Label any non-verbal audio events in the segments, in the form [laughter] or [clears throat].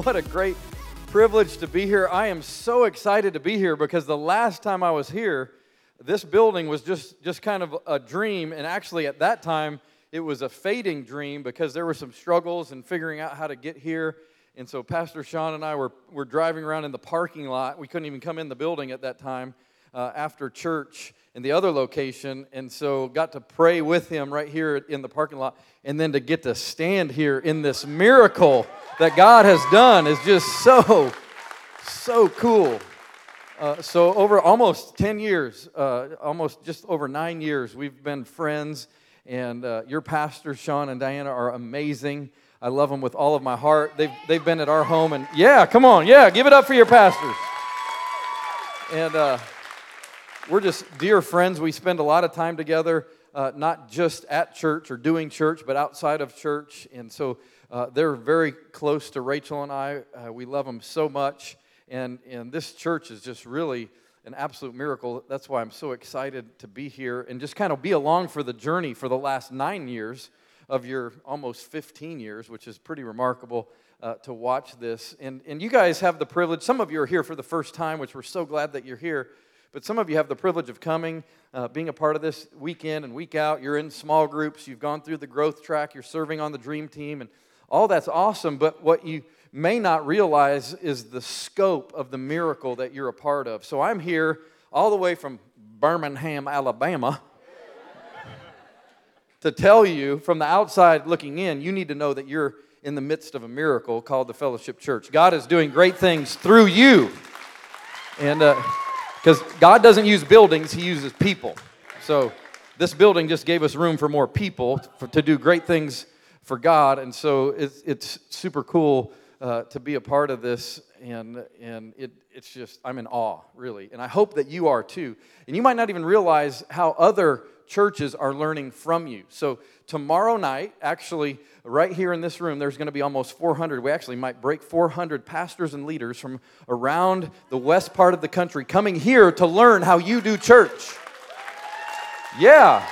[laughs] what a great privilege to be here. I am so excited to be here because the last time I was here, this building was just, just kind of a dream. And actually, at that time, it was a fading dream because there were some struggles in figuring out how to get here. And so, Pastor Sean and I were, were driving around in the parking lot. We couldn't even come in the building at that time uh, after church in the other location. And so, got to pray with him right here in the parking lot. And then to get to stand here in this miracle that God has done is just so, so cool. Uh, so, over almost 10 years, uh, almost just over nine years, we've been friends. And uh, your pastors, Sean and Diana, are amazing. I love them with all of my heart. They've, they've been at our home, and yeah, come on, yeah, give it up for your pastors. And uh, we're just dear friends. We spend a lot of time together, uh, not just at church or doing church, but outside of church. And so uh, they're very close to Rachel and I. Uh, we love them so much. And, and this church is just really an absolute miracle. That's why I'm so excited to be here and just kind of be along for the journey for the last nine years of your almost 15 years, which is pretty remarkable uh, to watch this. And, and you guys have the privilege, some of you are here for the first time, which we're so glad that you're here. But some of you have the privilege of coming, uh, being a part of this week in and week out. You're in small groups, you've gone through the growth track, you're serving on the dream team, and all that's awesome. But what you may not realize is the scope of the miracle that you're a part of. So I'm here all the way from Birmingham, Alabama [laughs] to tell you from the outside looking in, you need to know that you're in the midst of a miracle called the Fellowship Church. God is doing great things through you. And because God doesn't use buildings, He uses people. So this building just gave us room for more people for, to do great things for God. And so it's, it's super cool uh, to be a part of this. And, and it, it's just, I'm in awe, really. And I hope that you are too. And you might not even realize how other churches are learning from you. So, tomorrow night, actually, right here in this room, there's going to be almost 400. We actually might break 400 pastors and leaders from around the west part of the country coming here to learn how you do church. Yeah.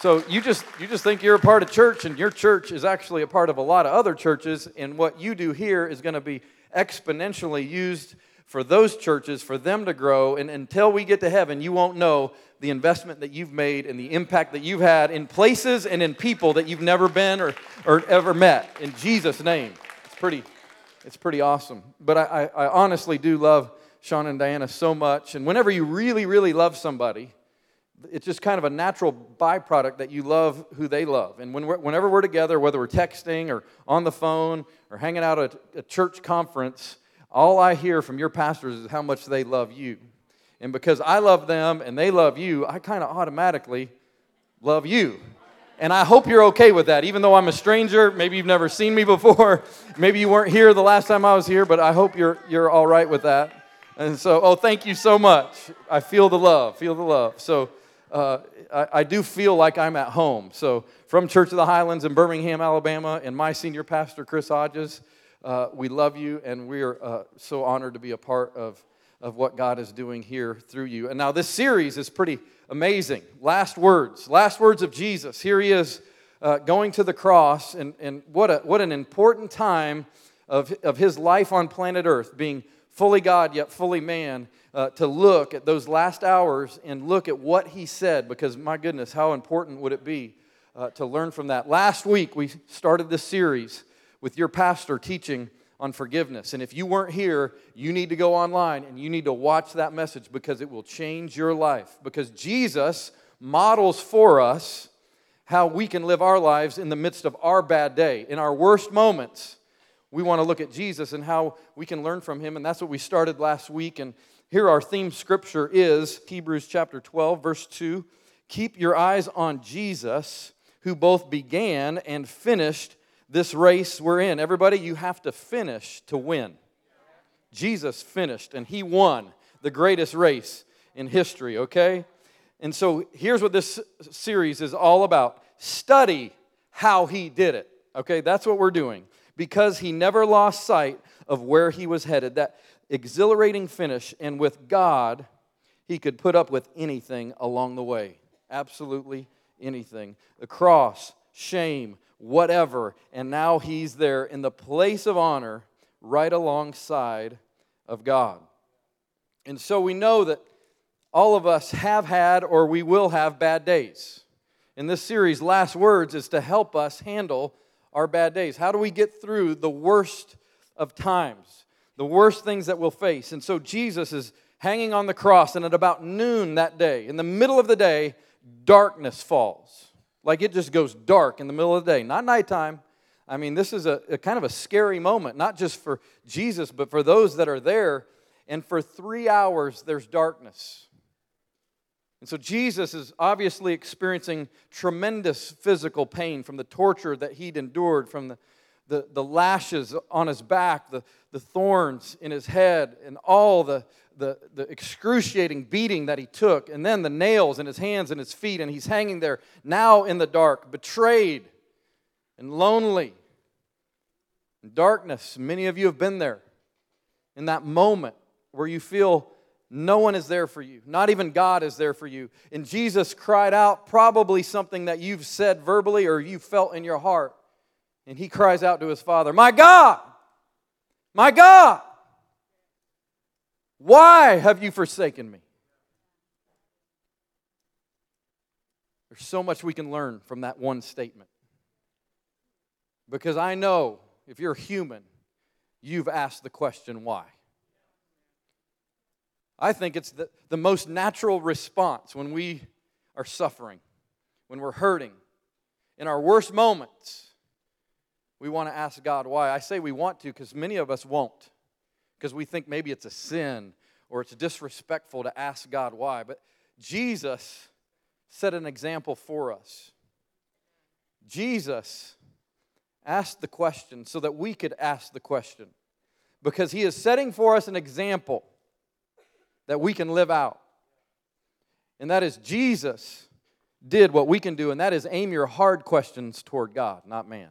So you just you just think you're a part of church and your church is actually a part of a lot of other churches and what you do here is going to be exponentially used for those churches for them to grow and until we get to heaven you won't know the investment that you've made and the impact that you've had in places and in people that you've never been or, or ever met. In Jesus' name. It's pretty, it's pretty awesome. But I, I, I honestly do love Sean and Diana so much. And whenever you really, really love somebody, it's just kind of a natural byproduct that you love who they love. And when we're, whenever we're together, whether we're texting or on the phone or hanging out at a church conference, all I hear from your pastors is how much they love you. And because I love them and they love you, I kind of automatically love you. And I hope you're okay with that, even though I'm a stranger. Maybe you've never seen me before. [laughs] Maybe you weren't here the last time I was here, but I hope you're, you're all right with that. And so, oh, thank you so much. I feel the love, feel the love. So, uh, I, I, do feel like I'm at home. So, from Church of the Highlands in Birmingham, Alabama, and my senior pastor, Chris Hodges, uh, we love you, and we are uh, so honored to be a part of of what God is doing here through you. And now this series is pretty amazing. Last words, last words of Jesus. Here he is uh, going to the cross, and, and what, a, what an important time of, of his life on planet Earth, being fully God yet fully man, uh, to look at those last hours and look at what he said, because my goodness, how important would it be uh, to learn from that? Last week, we started this series with your pastor teaching on forgiveness. And if you weren't here, you need to go online and you need to watch that message because it will change your life. Because Jesus models for us how we can live our lives in the midst of our bad day, in our worst moments. We want to look at Jesus and how we can learn from him. And that's what we started last week. And here our theme scripture is Hebrews chapter 12, verse 2. Keep your eyes on Jesus, who both began and finished this race we're in. Everybody, you have to finish to win. Jesus finished and he won the greatest race in history, okay? And so here's what this series is all about study how he did it, okay? That's what we're doing because he never lost sight of where he was headed. That exhilarating finish, and with God, he could put up with anything along the way. Absolutely anything. The cross shame, whatever. And now he's there in the place of honor right alongside of God. And so we know that all of us have had or we will have bad days. In this series, Last Words is to help us handle our bad days. How do we get through the worst of times, the worst things that we'll face? And so Jesus is hanging on the cross, and at about noon that day, in the middle of the day, darkness falls. Like it just goes dark in the middle of the day, not nighttime. I mean, this is a, a kind of a scary moment, not just for Jesus, but for those that are there. And for three hours, there's darkness. And so Jesus is obviously experiencing tremendous physical pain from the torture that he'd endured, from the, the, the lashes on his back, the, the thorns in his head, and all the, the, the excruciating beating that he took, and then the nails in his hands and his feet, and he's hanging there now in the dark, betrayed and lonely. In darkness, many of you have been there in that moment where you feel no one is there for you. Not even God is there for you. And Jesus cried out probably something that you've said verbally or you felt in your heart. And he cries out to his Father, My God, my God, why have you forsaken me? There's so much we can learn from that one statement. Because I know if you're human, you've asked the question, why? I think it's the, the most natural response when we are suffering, when we're hurting, in our worst moments. We want to ask God why. I say we want to because many of us won't, because we think maybe it's a sin or it's disrespectful to ask God why. But Jesus set an example for us. Jesus asked the question so that we could ask the question because he is setting for us an example that we can live out. And that is Jesus did what we can do, and that is aim your hard questions toward God, not man.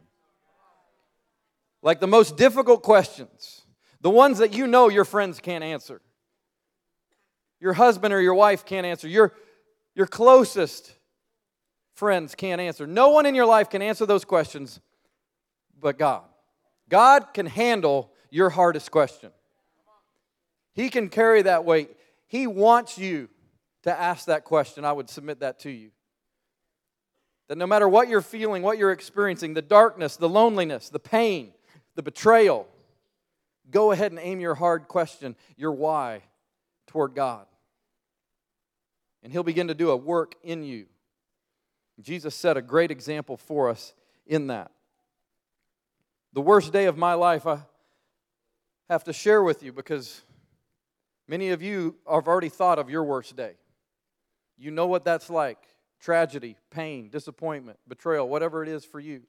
Like the most difficult questions, the ones that you know your friends can't answer, your husband or your wife can't answer, your, your closest friends can't answer. No one in your life can answer those questions but God. God can handle your hardest question. He can carry that weight. He wants you to ask that question. I would submit that to you. That no matter what you're feeling, what you're experiencing, the darkness, the loneliness, the pain, the betrayal, go ahead and aim your hard question, your why, toward God. And He'll begin to do a work in you. Jesus set a great example for us in that. The worst day of my life, I have to share with you because Many of you have already thought of your worst day. You know what that's like tragedy, pain, disappointment, betrayal, whatever it is for you.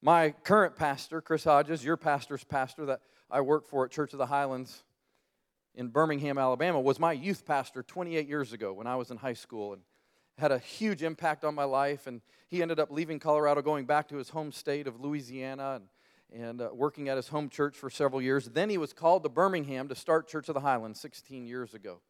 My current pastor, Chris Hodges, your pastor's pastor that I work for at Church of the Highlands in Birmingham, Alabama, was my youth pastor 28 years ago when I was in high school and had a huge impact on my life. And he ended up leaving Colorado, going back to his home state of Louisiana. And and uh, working at his home church for several years. Then he was called to Birmingham to start Church of the Highlands 16 years ago.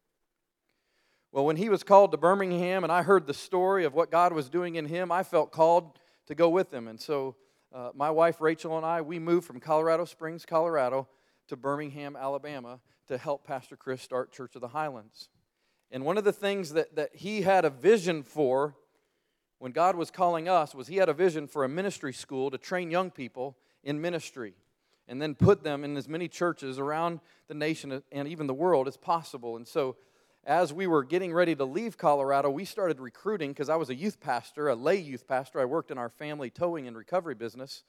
Well, when he was called to Birmingham and I heard the story of what God was doing in him, I felt called to go with him. And so uh, my wife Rachel and I, we moved from Colorado Springs, Colorado to Birmingham, Alabama to help Pastor Chris start Church of the Highlands. And one of the things that, that he had a vision for when God was calling us was he had a vision for a ministry school to train young people in ministry and then put them in as many churches around the nation and even the world as possible. And so, as we were getting ready to leave Colorado, we started recruiting because I was a youth pastor, a lay youth pastor. I worked in our family towing and recovery business.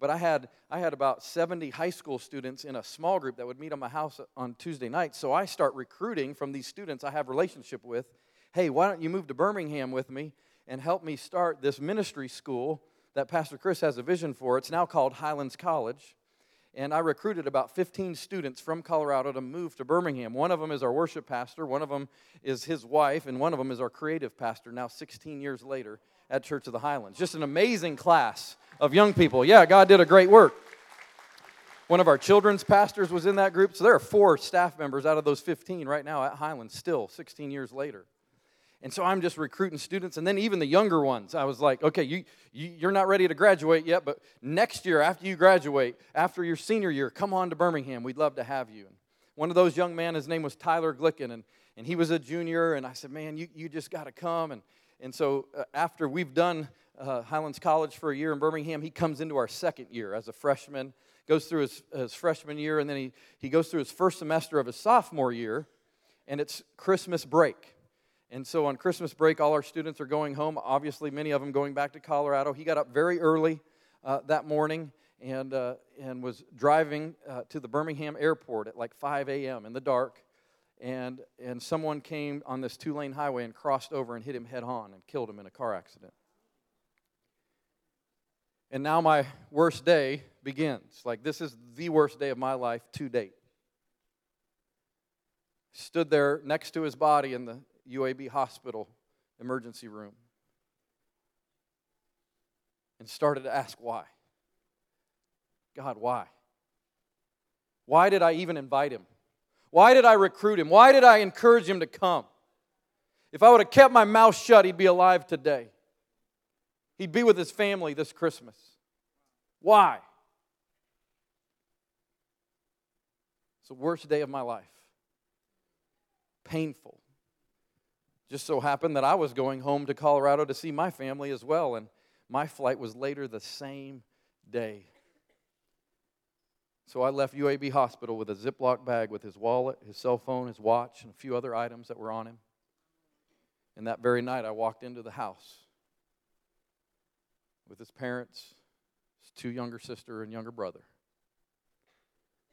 But I had, I had about 70 high school students in a small group that would meet at my house on Tuesday nights. So I start recruiting from these students I have relationship with. Hey, why don't you move to Birmingham with me and help me start this ministry school that Pastor Chris has a vision for. It's now called Highlands College. And I recruited about 15 students from Colorado to move to Birmingham. One of them is our worship pastor, one of them is his wife, and one of them is our creative pastor now 16 years later at Church of the Highlands. Just an amazing class of young people. Yeah, God did a great work. One of our children's pastors was in that group. So there are four staff members out of those 15 right now at Highlands, still 16 years later. And so I'm just recruiting students, and then even the younger ones. I was like, okay, you, you, you're not ready to graduate yet, but next year, after you graduate, after your senior year, come on to Birmingham. We'd love to have you. And One of those young men, his name was Tyler Glicken, and, and he was a junior, and I said, man, you, you just got to come. And, and so uh, after we've done uh, Highlands College for a year in Birmingham, he comes into our second year as a freshman, goes through his, his freshman year, and then he, he goes through his first semester of his sophomore year, and it's Christmas break. And so on Christmas break, all our students are going home. Obviously, many of them going back to Colorado. He got up very early uh, that morning and, uh, and was driving uh, to the Birmingham airport at like 5 a.m. in the dark. And, and someone came on this two lane highway and crossed over and hit him head on and killed him in a car accident. And now my worst day begins. Like, this is the worst day of my life to date. Stood there next to his body in the UAB hospital emergency room and started to ask why. God, why? Why did I even invite him? Why did I recruit him? Why did I encourage him to come? If I would have kept my mouth shut, he'd be alive today. He'd be with his family this Christmas. Why? It's the worst day of my life. Painful. Just so happened that I was going home to Colorado to see my family as well, and my flight was later the same day. So I left UAB Hospital with a Ziploc bag with his wallet, his cell phone, his watch, and a few other items that were on him. And that very night, I walked into the house with his parents, his two younger sister, and younger brother.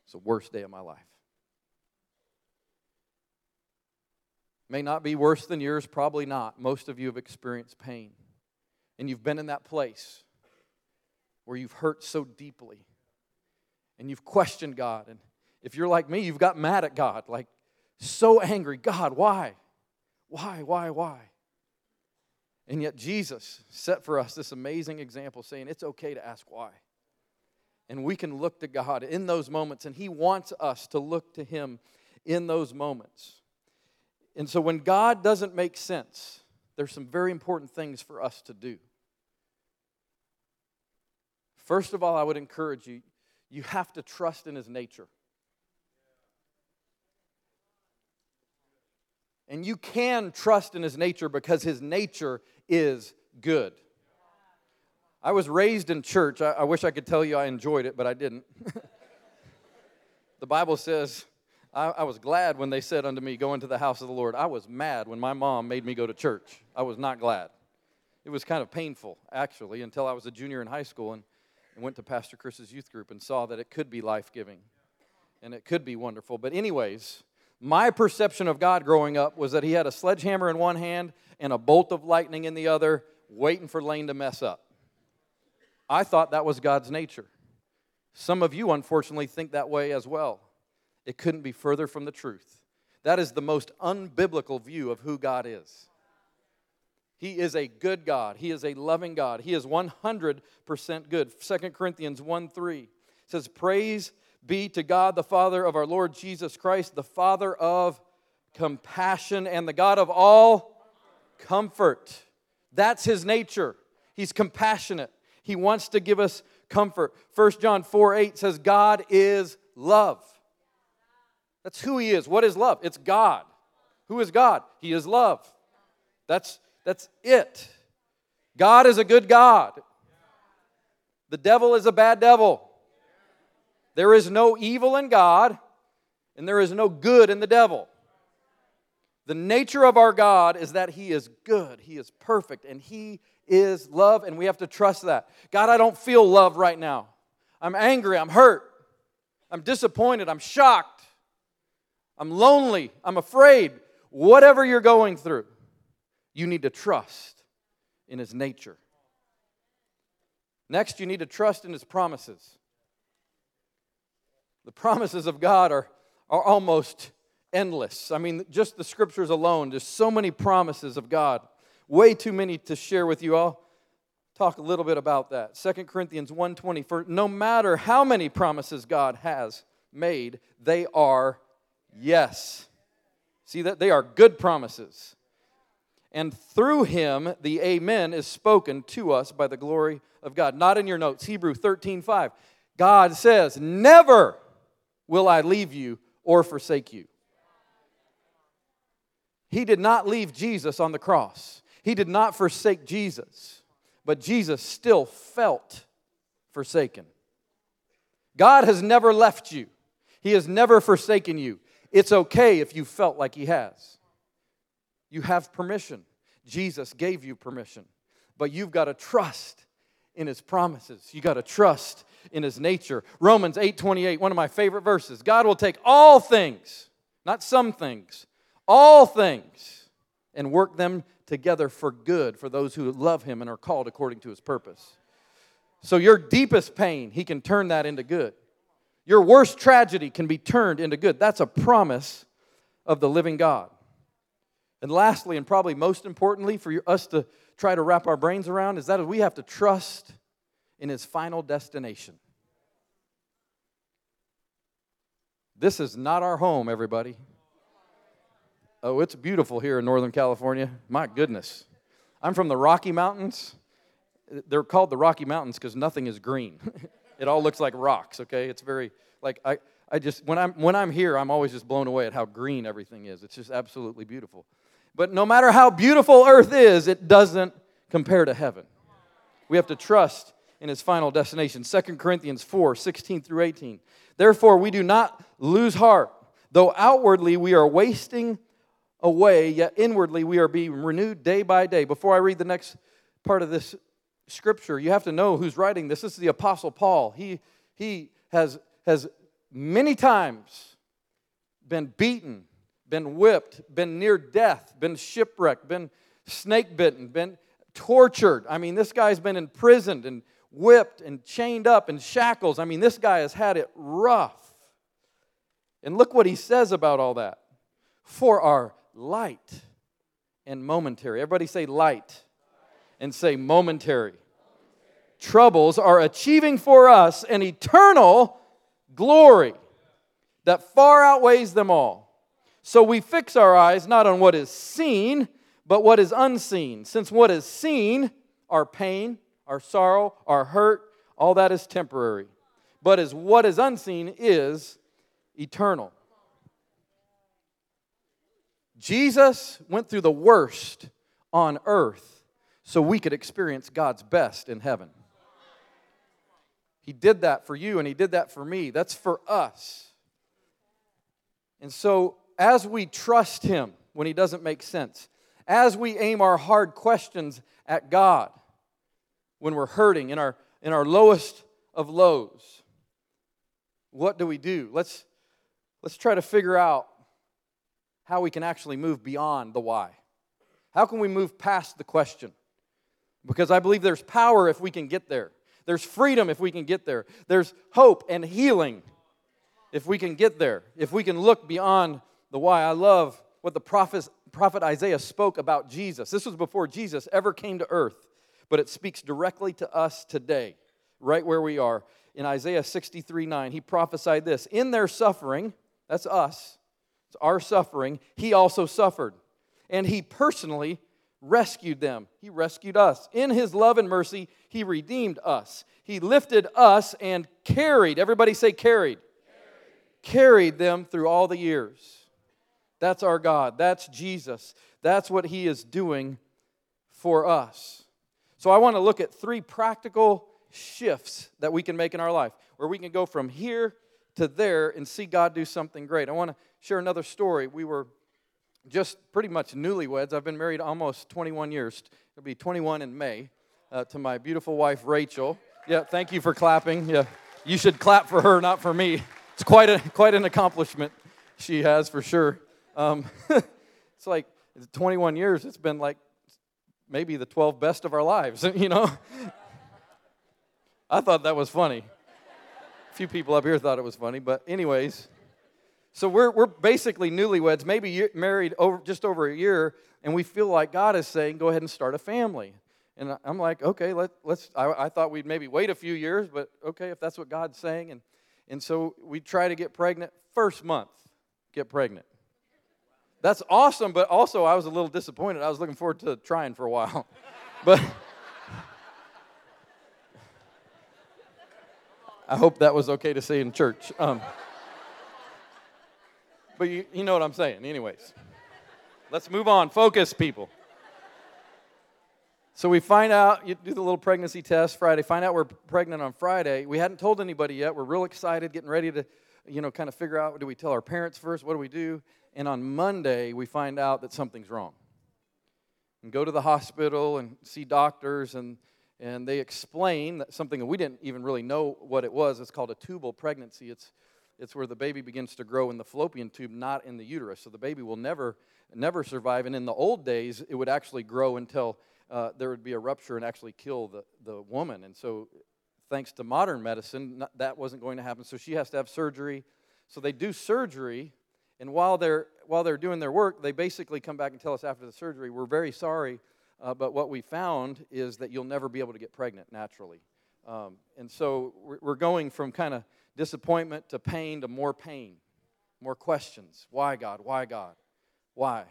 It's the worst day of my life. May not be worse than yours, probably not. Most of you have experienced pain. And you've been in that place where you've hurt so deeply and you've questioned God. And if you're like me, you've got mad at God, like so angry. God, why? Why, why, why? And yet Jesus set for us this amazing example saying it's okay to ask why. And we can look to God in those moments, and He wants us to look to Him in those moments. And so when God doesn't make sense, there's some very important things for us to do. First of all, I would encourage you, you have to trust in his nature. And you can trust in his nature because his nature is good. I was raised in church. I, I wish I could tell you I enjoyed it, but I didn't. [laughs] the Bible says, I, I, was glad when they said unto me, Go into the house of the Lord. I was mad when my mom made me go to church. I was not glad. It was kind of painful, actually, until I was a junior in high school and, and went to Pastor Chris's youth group and saw that it could be life giving and it could be wonderful. But, anyways, my perception of God growing up was that He had a sledgehammer in one hand and a bolt of lightning in the other, waiting for Lane to mess up. I thought that was God's nature. Some of you, unfortunately, think that way as well. It couldn't be further from the truth. That is the most unbiblical view of who God is. He is a good God. He is a loving God. He is 100% good. 2 Corinthians 1 3 says, Praise be to God, the Father of our Lord Jesus Christ, the Father of compassion and the God of all comfort. That's his nature. He's compassionate. He wants to give us comfort. 1 John 4 8 says, God is love. That's who he is. What is love? It's God. Who is God? He is love. That's, that's it. God is a good God. The devil is a bad devil. There is no evil in God, and there is no good in the devil. The nature of our God is that He is good, He is perfect, and He is love, and we have to trust that. God, I don't feel love right now. I'm angry, I'm hurt, I'm disappointed, I'm shocked. I'm lonely. I'm afraid. Whatever you're going through, you need to trust in His nature. Next, you need to trust in His promises. The promises of God are, are almost endless. I mean, just the scriptures alone, there's so many promises of God. Way too many to share with you. I'll talk a little bit about that. 2 Corinthians 1:20 for no matter how many promises God has made, they are Yes. See that they are good promises. And through him, the Amen is spoken to us by the glory of God. Not in your notes, Hebrew 13 5. God says, Never will I leave you or forsake you. He did not leave Jesus on the cross, he did not forsake Jesus, but Jesus still felt forsaken. God has never left you, He has never forsaken you. It's okay if you felt like He has. You have permission. Jesus gave you permission. But you've got to trust in his promises. You got to trust in his nature. Romans 8:28, one of my favorite verses. God will take all things, not some things, all things and work them together for good for those who love him and are called according to his purpose. So your deepest pain, he can turn that into good. Your worst tragedy can be turned into good. That's a promise of the living God. And lastly, and probably most importantly for us to try to wrap our brains around, is that we have to trust in his final destination. This is not our home, everybody. Oh, it's beautiful here in Northern California. My goodness. I'm from the Rocky Mountains. They're called the Rocky Mountains because nothing is green. [laughs] it all looks like rocks, okay? It's very, like, I, I just, when I'm, when I'm here, I'm always just blown away at how green everything is. It's just absolutely beautiful. But no matter how beautiful earth is, it doesn't compare to heaven. We have to trust in his final destination. 2 Corinthians 4 16 through 18. Therefore, we do not lose heart. Though outwardly we are wasting away, yet inwardly we are being renewed day by day. Before I read the next part of this scripture, you have to know who's writing this. This is the Apostle Paul. He, he has, has many times been beaten, been whipped, been near death, been shipwrecked, been snake bitten, been tortured. I mean, this guy's been imprisoned and whipped and chained up in shackles. I mean, this guy has had it rough. And look what he says about all that. For our light and momentary. Everybody say light and say momentary. Troubles are achieving for us an eternal glory that far outweighs them all. So we fix our eyes not on what is seen, but what is unseen. Since what is seen, our pain, our sorrow, our hurt, all that is temporary. But as what is unseen is eternal. Jesus went through the worst on earth so we could experience God's best in heaven. He did that for you and He did that for me. That's for us. And so as we trust Him when He doesn't make sense, as we aim our hard questions at God when we're hurting in our, in our lowest of lows, what do we do? Let's, let's try to figure out how we can actually move beyond the why. How can we move past the question? Because I believe there's power if we can get there. There's freedom if we can get there. There's hope and healing if we can get there. If we can look beyond the why. I love what the prophet, prophet Isaiah spoke about Jesus. This was before Jesus ever came to earth, but it speaks directly to us today, right where we are. In Isaiah 63 9, he prophesied this In their suffering, that's us, it's our suffering, he also suffered. And he personally rescued them. He rescued us. In his love and mercy, he redeemed us. He lifted us and carried, everybody say carried, carried, carried them through all the years. That's our God. That's Jesus. That's what He is doing for us. So I want to look at three practical shifts that we can make in our life where we can go from here to there and see God do something great. I want to share another story. We were just pretty much newlyweds. I've been married almost 21 years. It'll be 21 in May uh, to my beautiful wife, Rachel. Yeah, thank you for clapping. Yeah, you should clap for her, not for me. It's quite, a, quite an accomplishment she has for sure. Um, [laughs] it's like 21 years, it's been like maybe the 12 best of our lives, [laughs] you know? I thought that was funny. A few people up here thought it was funny, but, anyways. So we're, we're basically newlyweds, maybe married over just over a year, and we feel like God is saying, go ahead and start a family. And I'm like, okay, let, let's. I, I thought we'd maybe wait a few years, but okay, if that's what God's saying. And, and so we try to get pregnant first month, get pregnant. That's awesome, but also I was a little disappointed. I was looking forward to trying for a while. [laughs] But I hope that was okay to say in church. Um, but you, you know what I'm saying, anyways. Let's move on. Focus, people. So we find out, you do the little pregnancy test Friday, find out we're pregnant on Friday. We hadn't told anybody yet. We're real excited, getting ready to, you know, kind of figure out do we tell our parents first? What do we do? And on Monday, we find out that something's wrong. And go to the hospital and see doctors, and, and they explain that something that we didn't even really know what it was. It's called a tubal pregnancy. It's, it's where the baby begins to grow in the fallopian tube, not in the uterus. So the baby will never, never survive. And in the old days, it would actually grow until uh, there would be a rupture and actually kill the, the woman. And so, thanks to modern medicine, that wasn't going to happen. So she has to have surgery. So they do surgery and while they're, while they're doing their work, they basically come back and tell us after the surgery, we're very sorry, uh, but what we found is that you'll never be able to get pregnant naturally. Um, and so we're going from kind of disappointment to pain to more pain, more questions. Why, God? Why, God? Why?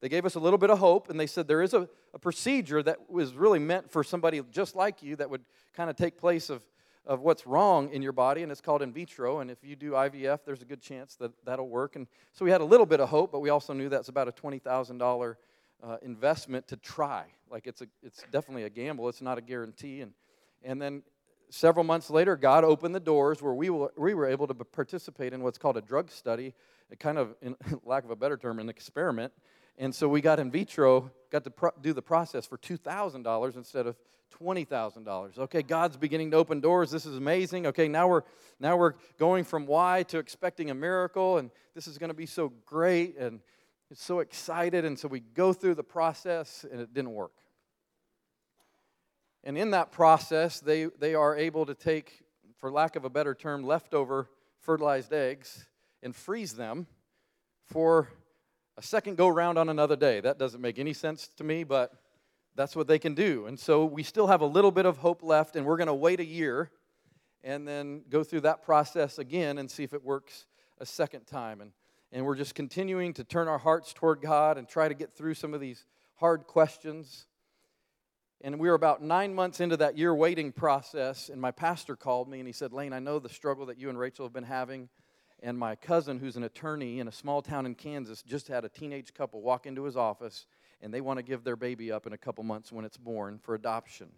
They gave us a little bit of hope, and they said there is a, a procedure that was really meant for somebody just like you that would kind of take place of of what's wrong in your body, and it's called in vitro. And if you do IVF, there's a good chance that that'll work. And so we had a little bit of hope, but we also knew that's about a $20,000 uh, investment to try. Like it's, a, it's definitely a gamble, it's not a guarantee. And, and then several months later, God opened the doors where we were, we were able to participate in what's called a drug study, a kind of, in [laughs] lack of a better term, an experiment. And so we got in vitro, got to pro- do the process for $2,000 instead of $20,000. Okay, God's beginning to open doors. This is amazing. Okay, now we're now we're going from why to expecting a miracle and this is going to be so great and it's so excited and so we go through the process and it didn't work. And in that process, they they are able to take for lack of a better term leftover fertilized eggs and freeze them for a second go round on another day. That doesn't make any sense to me, but that's what they can do. And so we still have a little bit of hope left, and we're going to wait a year and then go through that process again and see if it works a second time. And, and we're just continuing to turn our hearts toward God and try to get through some of these hard questions. And we were about nine months into that year waiting process, and my pastor called me and he said, Lane, I know the struggle that you and Rachel have been having. And my cousin, who's an attorney in a small town in Kansas, just had a teenage couple walk into his office and they want to give their baby up in a couple months when it's born for adoption.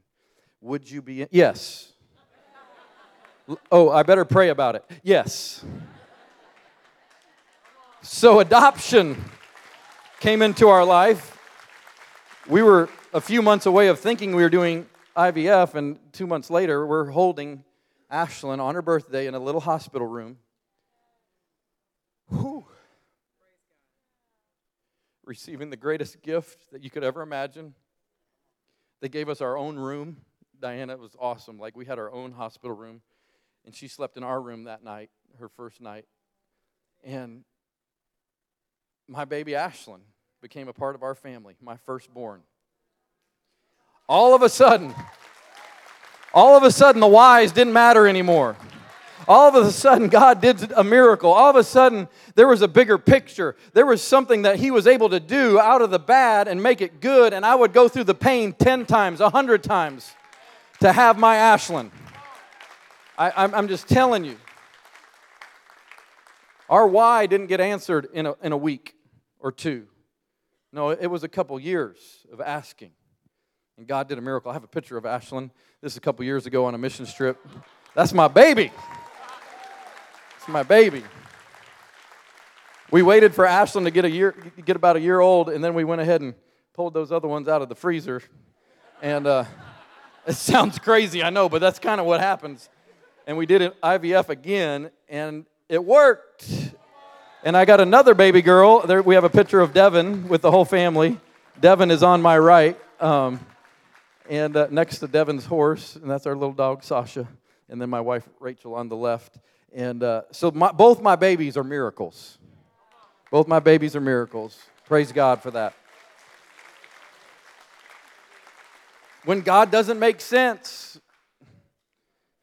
Would you be? In? Yes. Oh, I better pray about it. Yes. So, adoption came into our life. We were a few months away of thinking we were doing IVF, and two months later, we're holding Ashlyn on her birthday in a little hospital room. Whew receiving the greatest gift that you could ever imagine. They gave us our own room. Diana was awesome. Like, we had our own hospital room, and she slept in our room that night, her first night. And my baby Ashlyn became a part of our family, my firstborn. All of a sudden, all of a sudden, the whys didn't matter anymore. All of a sudden, God did a miracle. All of a sudden, there was a bigger picture. There was something that He was able to do out of the bad and make it good. And I would go through the pain 10 times, 100 times to have my Ashlyn. I, am just telling you. Our why didn't get answered in a, in a week or two. No, it was a couple years of asking. And God did a miracle. I have a picture of Ashlyn. This is a couple years ago on a mission trip. That's my baby. It's my baby. We waited for Ashlyn to get a year, get about a year old, and then we went ahead and pulled those other ones out of the freezer. And uh, [laughs] it sounds crazy, I know, but that's kind of what happens. And we did an IVF again, and it worked. And I got another baby girl. There, we have a picture of Devin with the whole family. Devin is on my right, um, and uh, next to Devin's horse, and that's our little dog Sasha, and then my wife Rachel on the left. And uh, so my, both my babies are miracles. Both my babies are miracles. Praise God for that. When God doesn't make sense,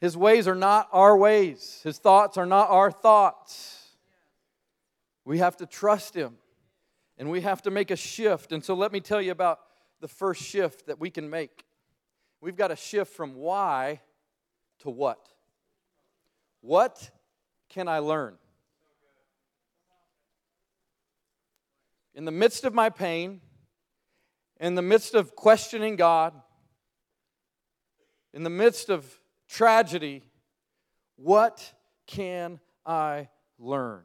His ways are not our ways, His thoughts are not our thoughts. We have to trust Him. And we have to make a shift. And so let me tell you about the first shift that we can make. We've got to shift from why to what. What can I learn? In the midst of my pain, in the midst of questioning God, in the midst of tragedy, what can I learn?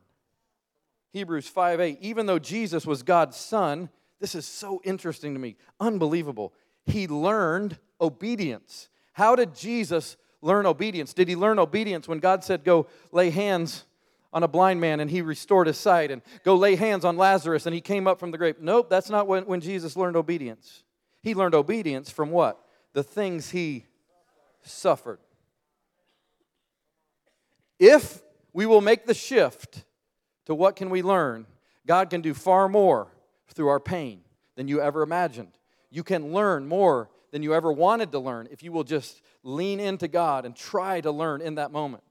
Hebrews 5 8, even though Jesus was God's son, this is so interesting to me, unbelievable. He learned obedience. How did Jesus learn obedience? Did he learn obedience when God said, Go lay hands on a blind man and he restored his sight, and go lay hands on Lazarus and he came up from the grave? Nope, that's not when, when Jesus learned obedience. He learned obedience from what? The things he suffered. If we will make the shift to what can we learn, God can do far more through our pain than you ever imagined. You can learn more than you ever wanted to learn if you will just lean into God and try to learn in that moment.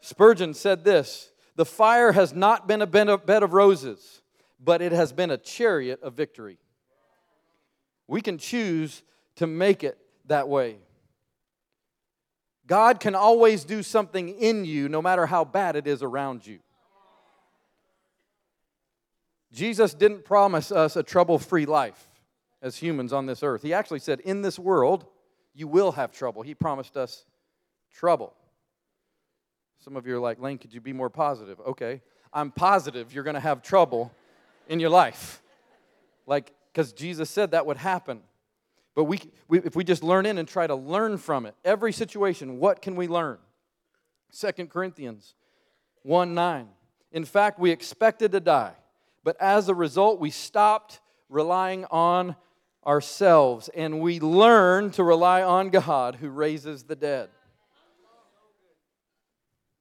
Spurgeon said this The fire has not been a bed of roses, but it has been a chariot of victory. We can choose to make it that way. God can always do something in you no matter how bad it is around you. Jesus didn't promise us a trouble free life as humans on this earth. He actually said, In this world, you will have trouble. He promised us trouble. Some of you are like, Lane, could you be more positive? Okay. I'm positive you're going to have trouble in your life. Like, because Jesus said that would happen. But we, we, if we just learn in and try to learn from it, every situation, what can we learn? Second Corinthians 1 9. In fact, we expected to die but as a result, we stopped relying on ourselves and we learned to rely on God who raises the dead.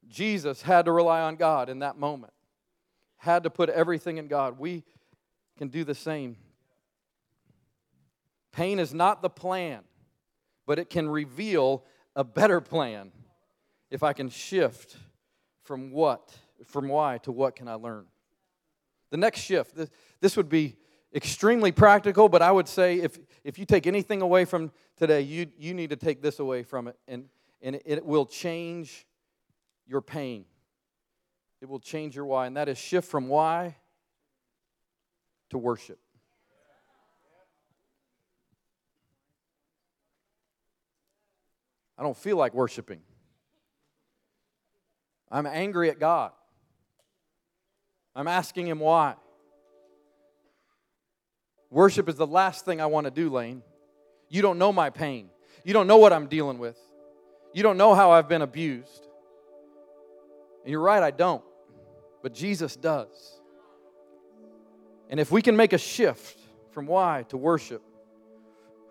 Jesus had to rely on God in that moment, had to put everything in God. We can do the same. Pain is not the plan, but it can reveal a better plan if I can shift from what, from why to what can I learn. The next shift, this, would be extremely practical, but I would say if, if you take anything away from today, you, you need to take this away from it, and, and it will change your pain. It will change your why, and that is shift from why to worship. I don't feel like worshiping. I'm angry at God. I'm asking him why. Worship is the last thing I want to do, Lane. You don't know my pain. You don't know what I'm dealing with. You don't know how I've been abused. And you're right, I don't. But Jesus does. And if we can make a shift from why to worship,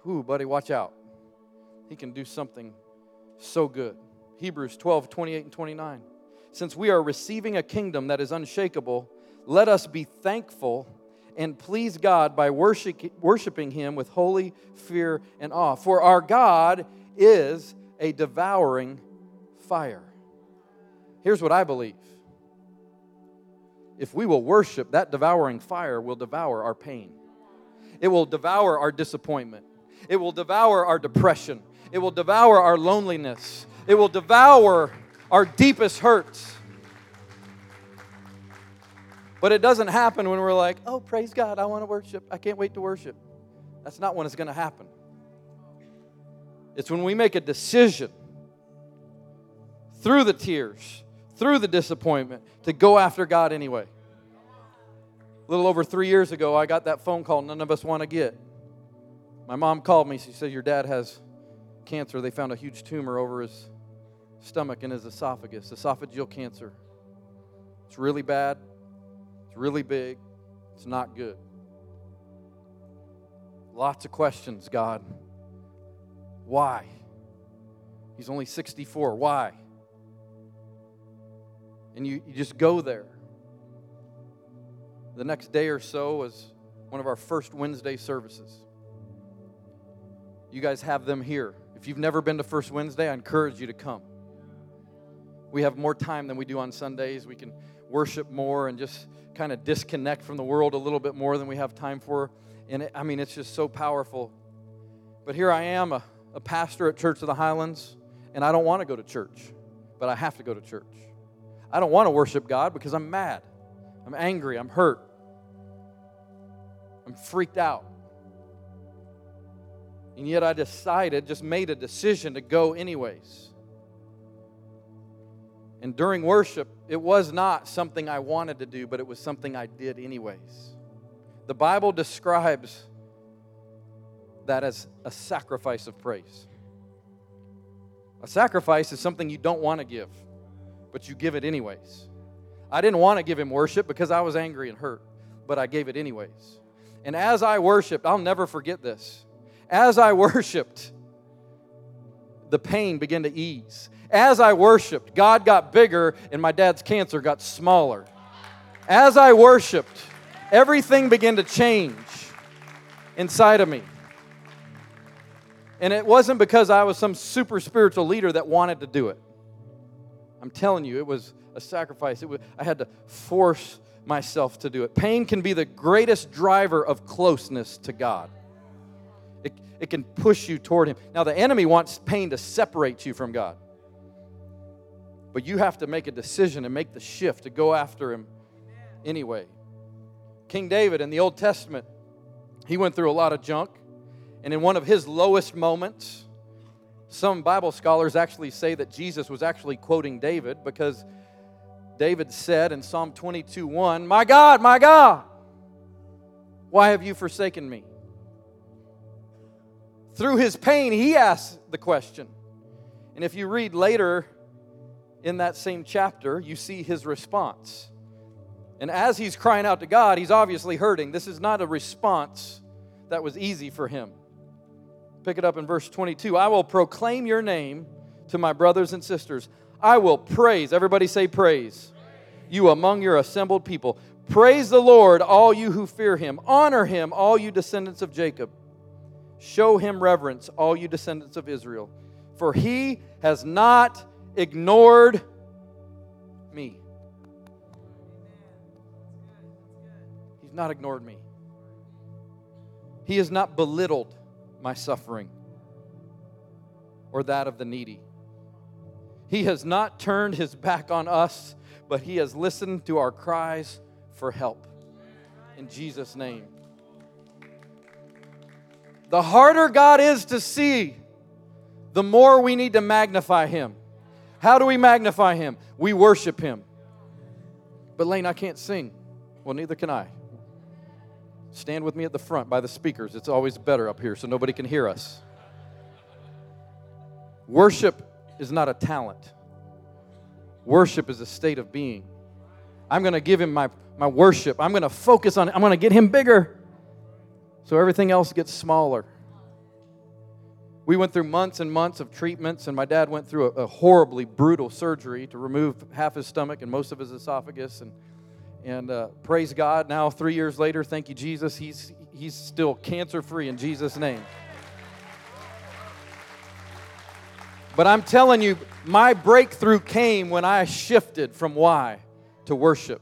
whoo, buddy, watch out. He can do something so good. Hebrews 12, 28 and 29. Since we are receiving a kingdom that is unshakable, let us be thankful and please God by worship, worshiping Him with holy fear and awe. For our God is a devouring fire. Here's what I believe. If we will worship, that devouring fire will devour our pain, it will devour our disappointment, it will devour our depression, it will devour our loneliness, it will devour our deepest hurts. But it doesn't happen when we're like, oh, praise God, I want to worship. I can't wait to worship. That's not when it's going to happen. It's when we make a decision through the tears, through the disappointment, to go after God anyway. A little over three years ago, I got that phone call none of us want to get. My mom called me. She said, Your dad has cancer. They found a huge tumor over his stomach and his esophagus, esophageal cancer. It's really bad, it's really big, it's not good. Lots of questions, God. Why? He's only 64. Why? And you, you just go there. The next day or so was one of our first Wednesday services. You guys have them here. If you've never been to First Wednesday, I encourage you to come. We have more time than we do on Sundays. We can worship more and just kind of disconnect from the world a little bit more than we have time for. And it, I mean, it's just so powerful. But here I am, a, a pastor at Church of the Highlands, and I don't want to go to church, but I have to go to church. I don't want to worship God because I'm mad, I'm angry, I'm hurt, I'm freaked out. And yet I decided, just made a decision to go anyways. And during worship, it was not something I wanted to do, but it was something I did anyways. The Bible describes that as a sacrifice of praise. A sacrifice is something you don't want to give, but you give it anyways. I didn't want to give him worship because I was angry and hurt, but I gave it anyways. And as I worshiped, I'll never forget this. As I [laughs] worshiped, the pain began to ease as I worshiped, God got bigger and my dad's cancer got smaller. As I worshiped, everything began to change inside of me. And it wasn't because I was some super spiritual leader that wanted to do it. I'm telling you, it was a sacrifice. It was, I had to force myself to do it. Pain can be the greatest driver of closeness to God. It, it can push you toward Him. Now, the enemy wants pain to separate you from God. But you have to make a decision and make the shift to go after him anyway. King David in the Old Testament, he went through a lot of junk. And in one of his lowest moments, some Bible scholars actually say that Jesus was actually quoting David because David said in Psalm 22 1, My God, my God, why have you forsaken me? Through his pain, he asked the question. And if you read later in that same chapter, you see his response. And as he's crying out to God, he's obviously hurting. This is not a response that was easy for him. Pick it up in verse 22. I will proclaim your name to my brothers and sisters. I will praise. Everybody say praise. You among your assembled people. Praise the Lord, all you who fear him. Honor him, all you descendants of Jacob. Show him reverence, all you descendants of Israel. For he has not ignored me. He's not ignored me. He has not belittled my suffering or that of the needy. He has not turned his back on us, but he has listened to our cries for help. In Jesus' name. The harder God is to see, the more we need to magnify him. How do we magnify him? We worship him. But Lane, I can't sing. Well, neither can I. Stand with me at the front by the speakers. It's always better up here so nobody can hear us. Worship is not a talent, worship is a state of being. I'm going to give him my, my worship. I'm going to focus on it. I'm going to get him bigger so everything else gets smaller. We went through months and months of treatments, and my dad went through a, a, horribly brutal surgery to remove half his stomach and most of his esophagus. And, and uh, praise God, now three years later, thank you, Jesus, he's, he's still cancer free in Jesus' name. But I'm telling you, my breakthrough came when I shifted from why to worship.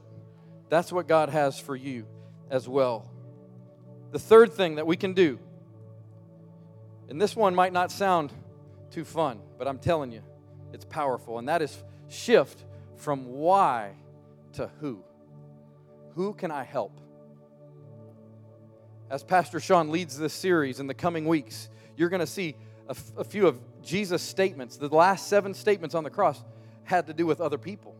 That's what God has for you as well. The third thing that we can do and this one might not sound too fun, but I'm telling you, it's powerful. And that is shift from why to who. Who can I help? As Pastor Sean leads this series in the coming weeks, you're going to see a, f- a few of Jesus' statements. The last seven statements on the cross had to do with other people,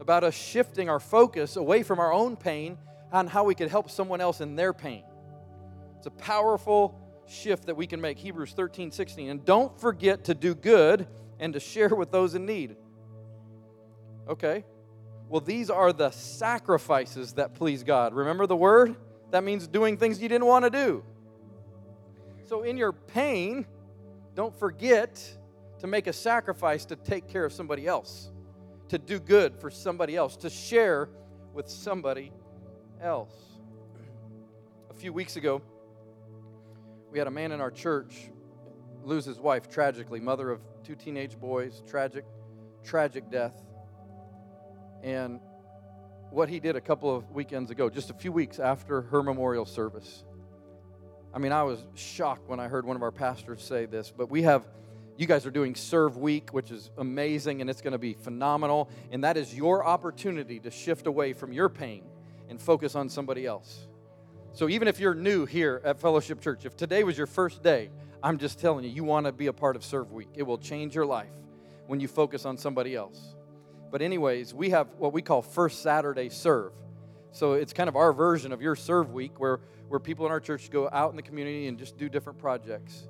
about us shifting our focus away from our own pain on how we could help someone else in their pain. It's a powerful shift that we can make. Hebrews 13, 16. And don't forget to do good and to share with those in need. Okay. Well, these are the sacrifices that please God. Remember the word? That means doing things you didn't want to do. So, in your pain, don't forget to make a sacrifice to take care of somebody else, to do good for somebody else, to share with somebody else. A few weeks ago, we had a man in our church lose his wife tragically, mother of two teenage boys, tragic, tragic death. And what he did a couple of weekends ago, just a few weeks after her memorial service. I mean, I was shocked when I heard one of our pastors say this, but we have, you guys are doing Serve Week, which is amazing and it's going to be phenomenal. And that is your opportunity to shift away from your pain and focus on somebody else. So even if you're new here at Fellowship Church, if today was your first day, I'm just telling you, you want to be a part of Serve Week. It will change your life when you focus on somebody else. But, anyways, we have what we call First Saturday Serve. So it's kind of our version of your Serve Week where, where people in our church go out in the community and just do different projects.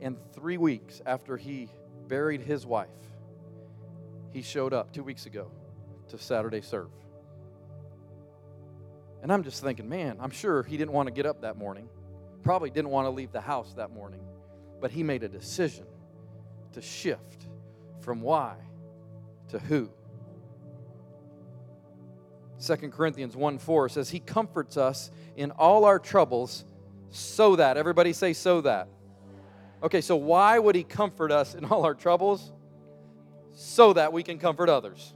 And three weeks after he buried his wife, he showed up two weeks ago to Saturday Serve. And I'm just thinking, man, I'm sure he didn't want to get up that morning. Probably didn't want to leave the house that morning. But he made a decision to shift from why to who. 2 Corinthians 1 4 says, He comforts us in all our troubles so that, everybody say, so that. Okay, so why would He comfort us in all our troubles? So that we can comfort others.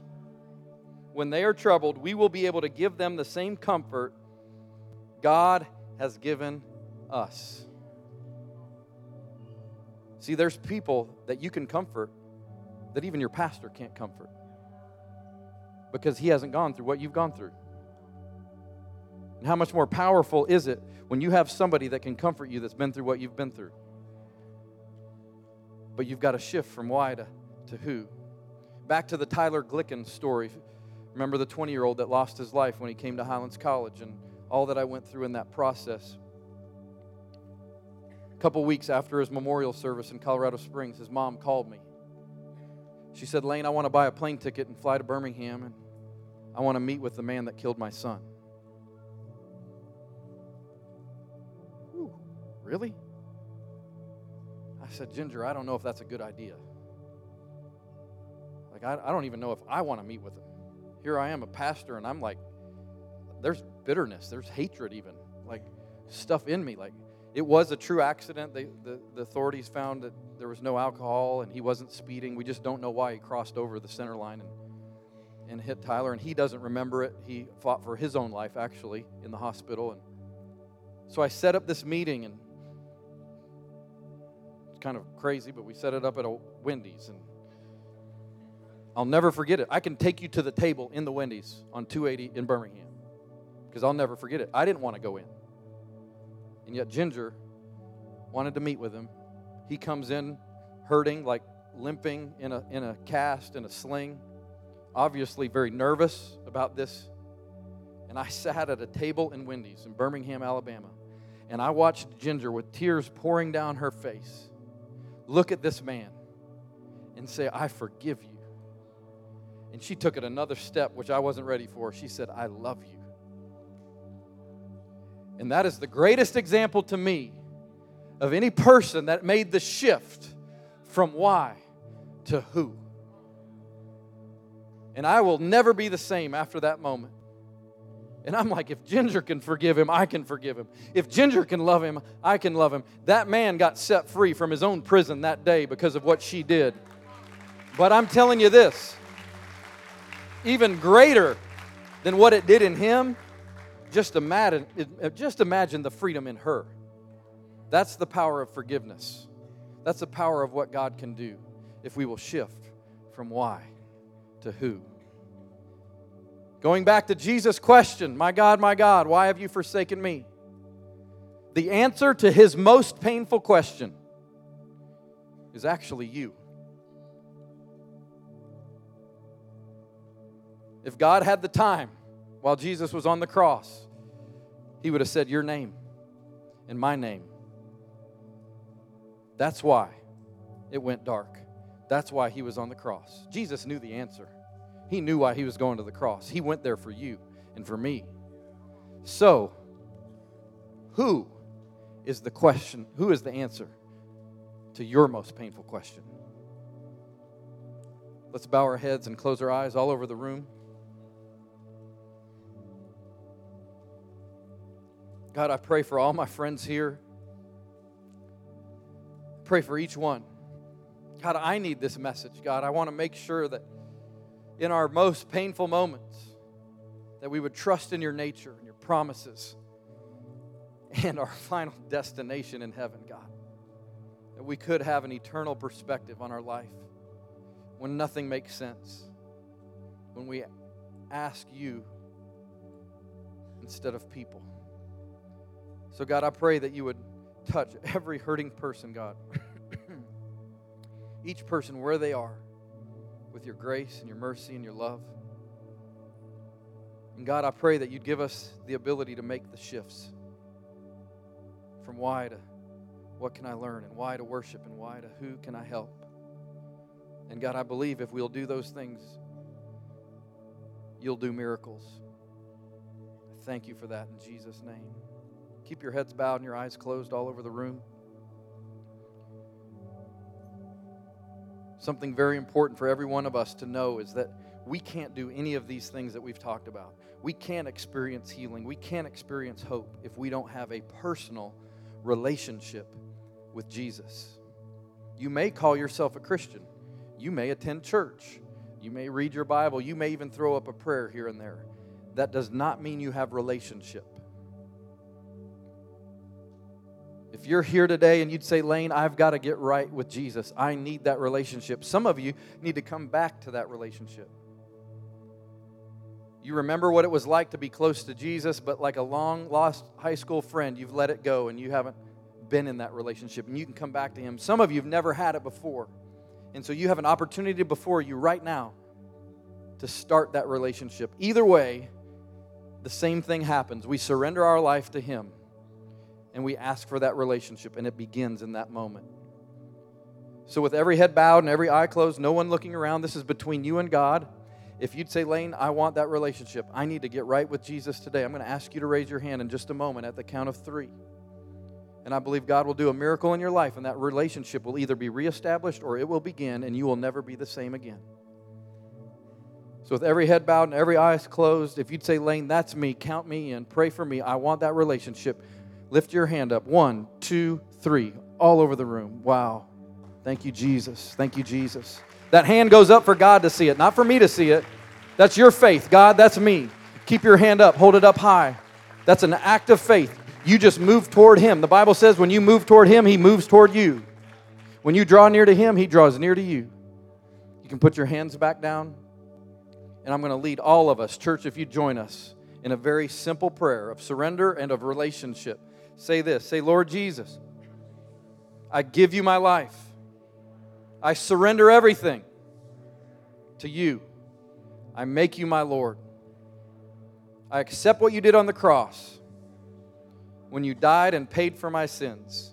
When they are troubled, we will be able to give them the same comfort God has given us. See, there's people that you can comfort that even your pastor can't comfort because he hasn't gone through what you've gone through. And how much more powerful is it when you have somebody that can comfort you that's been through what you've been through? But you've got to shift from why to, to who. Back to the Tyler Glicken story. Remember the 20 year old that lost his life when he came to Highlands College and all that I went through in that process. A couple weeks after his memorial service in Colorado Springs, his mom called me. She said, Lane, I want to buy a plane ticket and fly to Birmingham, and I want to meet with the man that killed my son. Ooh, really? I said, Ginger, I don't know if that's a good idea. Like, I, I don't even know if I want to meet with him. Here I am, a pastor, and I'm like, there's bitterness, there's hatred, even, like stuff in me. Like, it was a true accident. They, the, the authorities found that there was no alcohol and he wasn't speeding. We just don't know why he crossed over the center line and, and hit Tyler. And he doesn't remember it. He fought for his own life, actually, in the hospital. And so I set up this meeting, and it's kind of crazy, but we set it up at a Wendy's. And I'll never forget it. I can take you to the table in the Wendy's on 280 in Birmingham because I'll never forget it. I didn't want to go in. And yet Ginger wanted to meet with him. He comes in hurting, like limping in a, in a cast, in a sling, obviously very nervous about this. And I sat at a table in Wendy's in Birmingham, Alabama, and I watched Ginger with tears pouring down her face look at this man and say, I forgive you. And she took it another step, which I wasn't ready for. She said, I love you. And that is the greatest example to me of any person that made the shift from why to who. And I will never be the same after that moment. And I'm like, if Ginger can forgive him, I can forgive him. If Ginger can love him, I can love him. That man got set free from his own prison that day because of what she did. But I'm telling you this even greater than what it did in him just imagine, just imagine the freedom in her. That's the power of forgiveness. That's the power of what God can do if we will shift from why to who. Going back to Jesus' question, My God, my God, why have you forsaken me? The answer to his most painful question is actually you. If God had the time while Jesus was on the cross, he would have said, Your name and my name. That's why it went dark. That's why he was on the cross. Jesus knew the answer. He knew why he was going to the cross. He went there for you and for me. So, who is the question? Who is the answer to your most painful question? Let's bow our heads and close our eyes all over the room. God, I pray for all my friends here. Pray for each one. God, I need this message. God, I want to make sure that, in our most painful moments, that we would trust in your nature and your promises [laughs] and our final destination in heaven, God. That we could have an eternal perspective on our life when nothing makes sense, when we ask you instead of people. So, God, I pray that you would touch every hurting person, God. [clears throat] Each person where they are with your grace and your mercy and your love. And God, I pray that you'd give us the ability to make the shifts from why to what can I learn and why to worship and why to who can I help. And God, I believe if we'll do those things, you'll do miracles. Thank you for that in Jesus' name. Keep your heads bowed and your eyes closed all over the room. Something very important for every one of us to know is that we can't do any of these things that we've talked about. We can't experience healing. We can't experience hope if we don't have a personal relationship with Jesus. You may call yourself a Christian. You may attend church. You may read your Bible. You may even throw up a prayer here and there. That does not mean you have relationship. If you're here today and you'd say, Lane, I've got to get right with Jesus, I need that relationship. Some of you need to come back to that relationship. You remember what it was like to be close to Jesus, but like a long lost high school friend, you've let it go and you haven't been in that relationship and you can come back to Him. Some of you have never had it before. And so you have an opportunity before you right now to start that relationship. Either way, the same thing happens. We surrender our life to Him and we ask for that relationship, and it begins in that moment. So, with every head bowed and every eye closed, no one looking around, this is between you and God. If you'd say, Lane, I want that relationship, I need to get right with Jesus today, I'm going to ask you to raise your hand in just a moment at the count of three. And I believe God will do a miracle in your life, and that relationship will either be reestablished or it will begin, and you will never be the same again. So, with every head bowed and every eye closed, if you'd say, Lane, that's me, count me in, pray for me, I want that relationship. Lift your hand up. One, two, three. All over the room. Wow. Thank you, Jesus. Thank you, Jesus. That hand goes up for God to see it, not for me to see it. That's your faith. God, that's me. Keep your hand up. Hold it up high. That's an act of faith. You just move toward Him. The Bible says when you move toward Him, He moves toward you. When you draw near to Him, He draws near to you. You can put your hands back down. And I'm going to lead all of us, church, if you join us, in a very simple prayer of surrender and of relationship. Say this Say, Lord Jesus, I give you my life. I surrender everything to you. I make you my Lord. I accept what you did on the cross when you died and paid for my sins.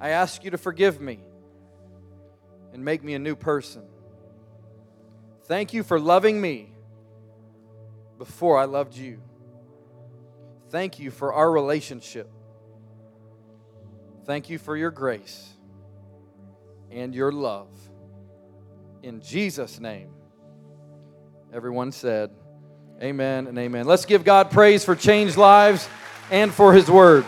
I ask you to forgive me and make me a new person. Thank you for loving me before I loved you. Thank you for our relationship. Thank you for your grace and your love. In Jesus' name, everyone said, Amen and amen. Let's give God praise for changed lives and for His word.